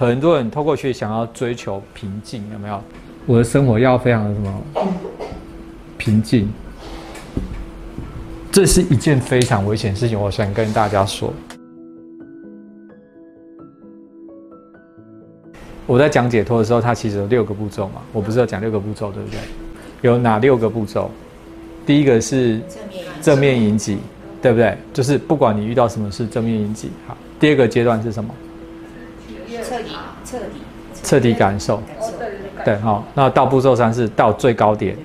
很多人透过学习想要追求平静，有没有？我的生活要非常的什么平静？这是一件非常危险的事情，我想跟大家说。我在讲解脱的时候，它其实有六个步骤嘛，我不是要讲六个步骤，对不对？有哪六个步骤？第一个是正面迎击，对不对？就是不管你遇到什么事，正面迎击。好，第二个阶段是什么？彻底，彻底，彻底感受。对，好。那到步骤三是到最高点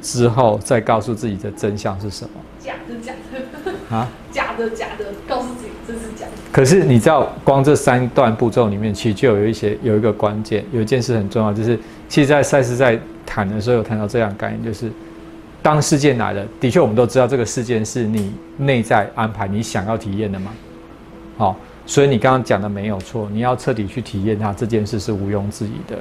之后，再告诉自己的真相是什么？假的，假的啊！假的，假的，告诉自己这是假的。可是你知道，光这三段步骤里面，其实就有一些有一个关键，有一件事很重要，就是其实，在赛事在谈的时候有谈到这样概念，就是当事件来了，的确我们都知道这个事件是你内在安排你想要体验的嘛。好，所以你刚刚讲的没有错，你要彻底去体验它，这件事是毋庸置疑的。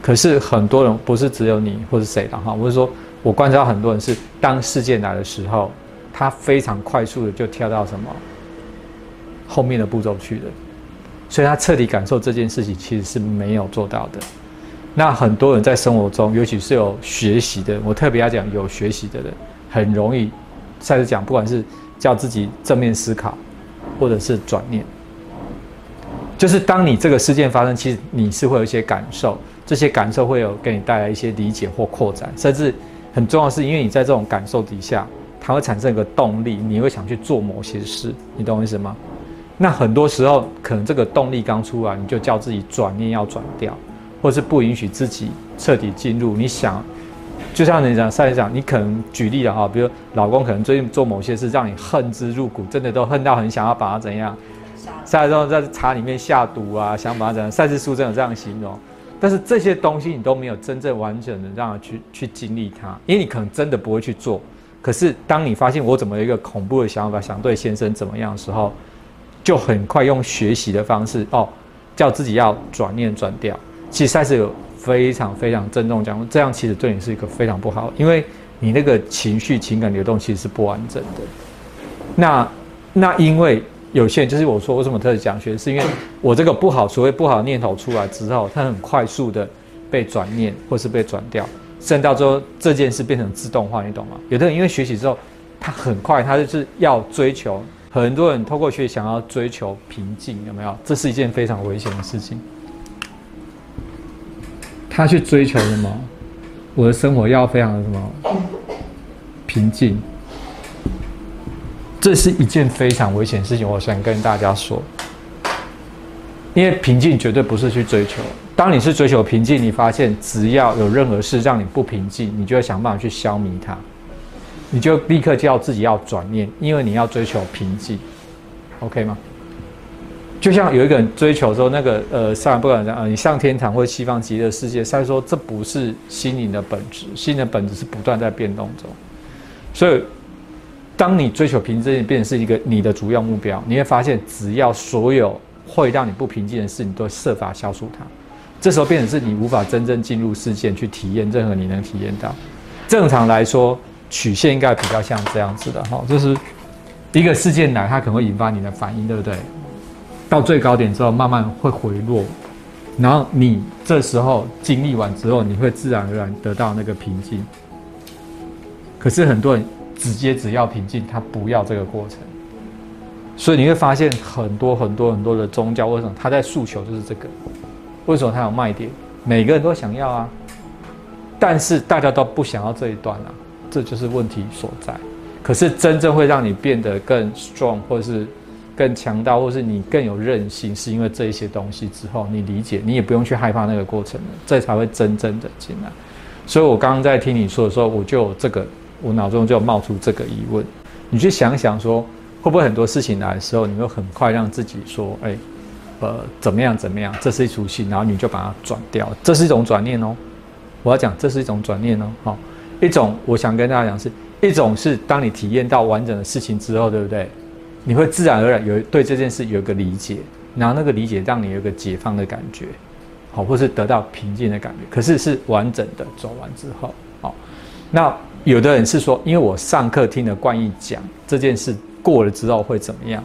可是很多人不是只有你或是谁的哈，我是说，我观察到很多人是当事件来的时候，他非常快速的就跳到什么后面的步骤去了，所以他彻底感受这件事情其实是没有做到的。那很多人在生活中，尤其是有学习的，我特别要讲有学习的人，很容易再次讲，不管是叫自己正面思考，或者是转念，就是当你这个事件发生，其实你是会有一些感受。这些感受会有给你带来一些理解或扩展，甚至很重要的是，因为你在这种感受底下，它会产生一个动力，你会想去做某些事，你懂我意思吗？那很多时候可能这个动力刚出来，你就叫自己转念要转掉，或是不允许自己彻底进入。你想，就像你讲，上一讲，你可能举例了哈，比如老公可能最近做某些事让你恨之入骨，真的都恨到很想要把他怎样，赛中在茶里面下毒啊，想把他怎样？赛事书真有这样形容。但是这些东西你都没有真正完整的让他去去经历它，因为你可能真的不会去做。可是当你发现我怎么有一个恐怖的想法想对先生怎么样的时候，就很快用学习的方式哦，叫自己要转念转掉。其实赛事有非常非常郑重讲，这样其实对你是一个非常不好，因为你那个情绪情感流动其实是不完整的。那那因为。有限就是我说为什么特别讲学，是因为我这个不好，所谓不好念头出来之后，它很快速的被转念或是被转掉，甚至到最后这件事变成自动化，你懂吗？有的人因为学习之后，他很快，他就是要追求，很多人透过学习想要追求平静，有没有？这是一件非常危险的事情。他去追求什么？我的生活要非常的什么平静。这是一件非常危险的事情，我想跟大家说。因为平静绝对不是去追求。当你是追求平静，你发现只要有任何事让你不平静，你就会想办法去消弭它。你就立刻就要自己要转念，因为你要追求平静，OK 吗？就像有一个人追求说那个呃上不管讲啊，你上天堂或西方极乐世界，他说这不是心灵的本质，心的本质是不断在变动中，所以。当你追求平静，变成是一个你的主要目标，你会发现，只要所有会让你不平静的事，你都设法消除它。这时候变成是你无法真正进入事件去体验任何你能体验到。正常来说，曲线应该比较像这样子的哈，就是一个事件来，它可能会引发你的反应，对不对？到最高点之后，慢慢会回落，然后你这时候经历完之后，你会自然而然得到那个平静。可是很多人。直接只要平静，他不要这个过程，所以你会发现很多很多很多的宗教，为什么他在诉求就是这个？为什么他有卖点？每个人都想要啊，但是大家都不想要这一段啊，这就是问题所在。可是真正会让你变得更 strong，或是更强大，或是你更有韧性，是因为这一些东西之后，你理解，你也不用去害怕那个过程了，这才会真正的进来。所以我刚刚在听你说的时候，我就有这个。我脑中就冒出这个疑问，你去想想说，会不会很多事情来的时候，你会很快让自己说，哎，呃，怎么样怎么样，这是一出戏，然后你就把它转掉，这是一种转念哦。我要讲，这是一种转念哦。好，一种我想跟大家讲是，一种是当你体验到完整的事情之后，对不对？你会自然而然有对这件事有一个理解，然后那个理解让你有一个解放的感觉，好，或是得到平静的感觉。可是是完整的走完之后，好，那。有的人是说，因为我上课听了冠毅讲这件事过了之后会怎么样，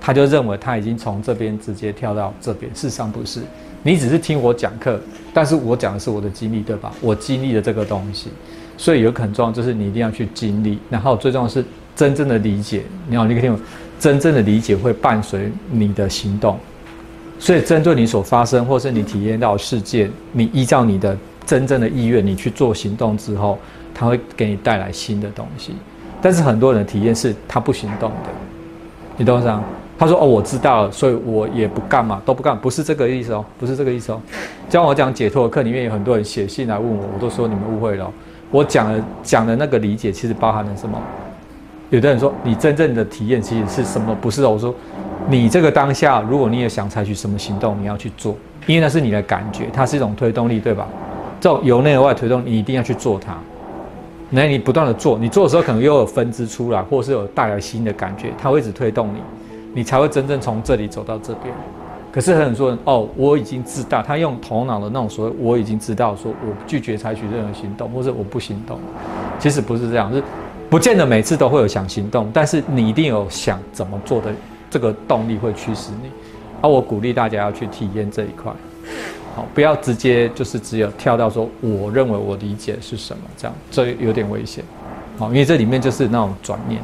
他就认为他已经从这边直接跳到这边，事实上不是，你只是听我讲课，但是我讲的是我的经历，对吧？我经历的这个东西，所以有很重要，就是你一定要去经历，然后最重要是真正的理解。你好，你可以听我，真正的理解会伴随你的行动，所以针对你所发生或是你体验到事件，你依照你的真正的意愿，你去做行动之后，它会给你带来新的东西。但是很多人的体验是他不行动的，你懂我意思吗？他说：“哦，我知道了，所以我也不干嘛，都不干，不是这个意思哦，不是这个意思哦。”教我讲解脱的课里面有很多人写信来问我，我都说你们误会了。我讲的讲的那个理解，其实包含了什么？有的人说你真正的体验其实是什么？不是哦我说你这个当下，如果你也想采取什么行动，你要去做，因为那是你的感觉，它是一种推动力，对吧？这种由内而外推动，你一定要去做它。那你不断的做，你做的时候可能又有分支出来，或是有带来新的感觉，它会一直推动你。你才会真正从这里走到这边。可是很多人哦，我已经知道，他用头脑的那种所谓，我已经知道，说我拒绝采取任何行动，或者我不行动。其实不是这样，是不见得每次都会有想行动，但是你一定有想怎么做的这个动力会驱使你。而我鼓励大家要去体验这一块，好，不要直接就是只有跳到说我认为我理解是什么这样，这有点危险。好，因为这里面就是那种转念。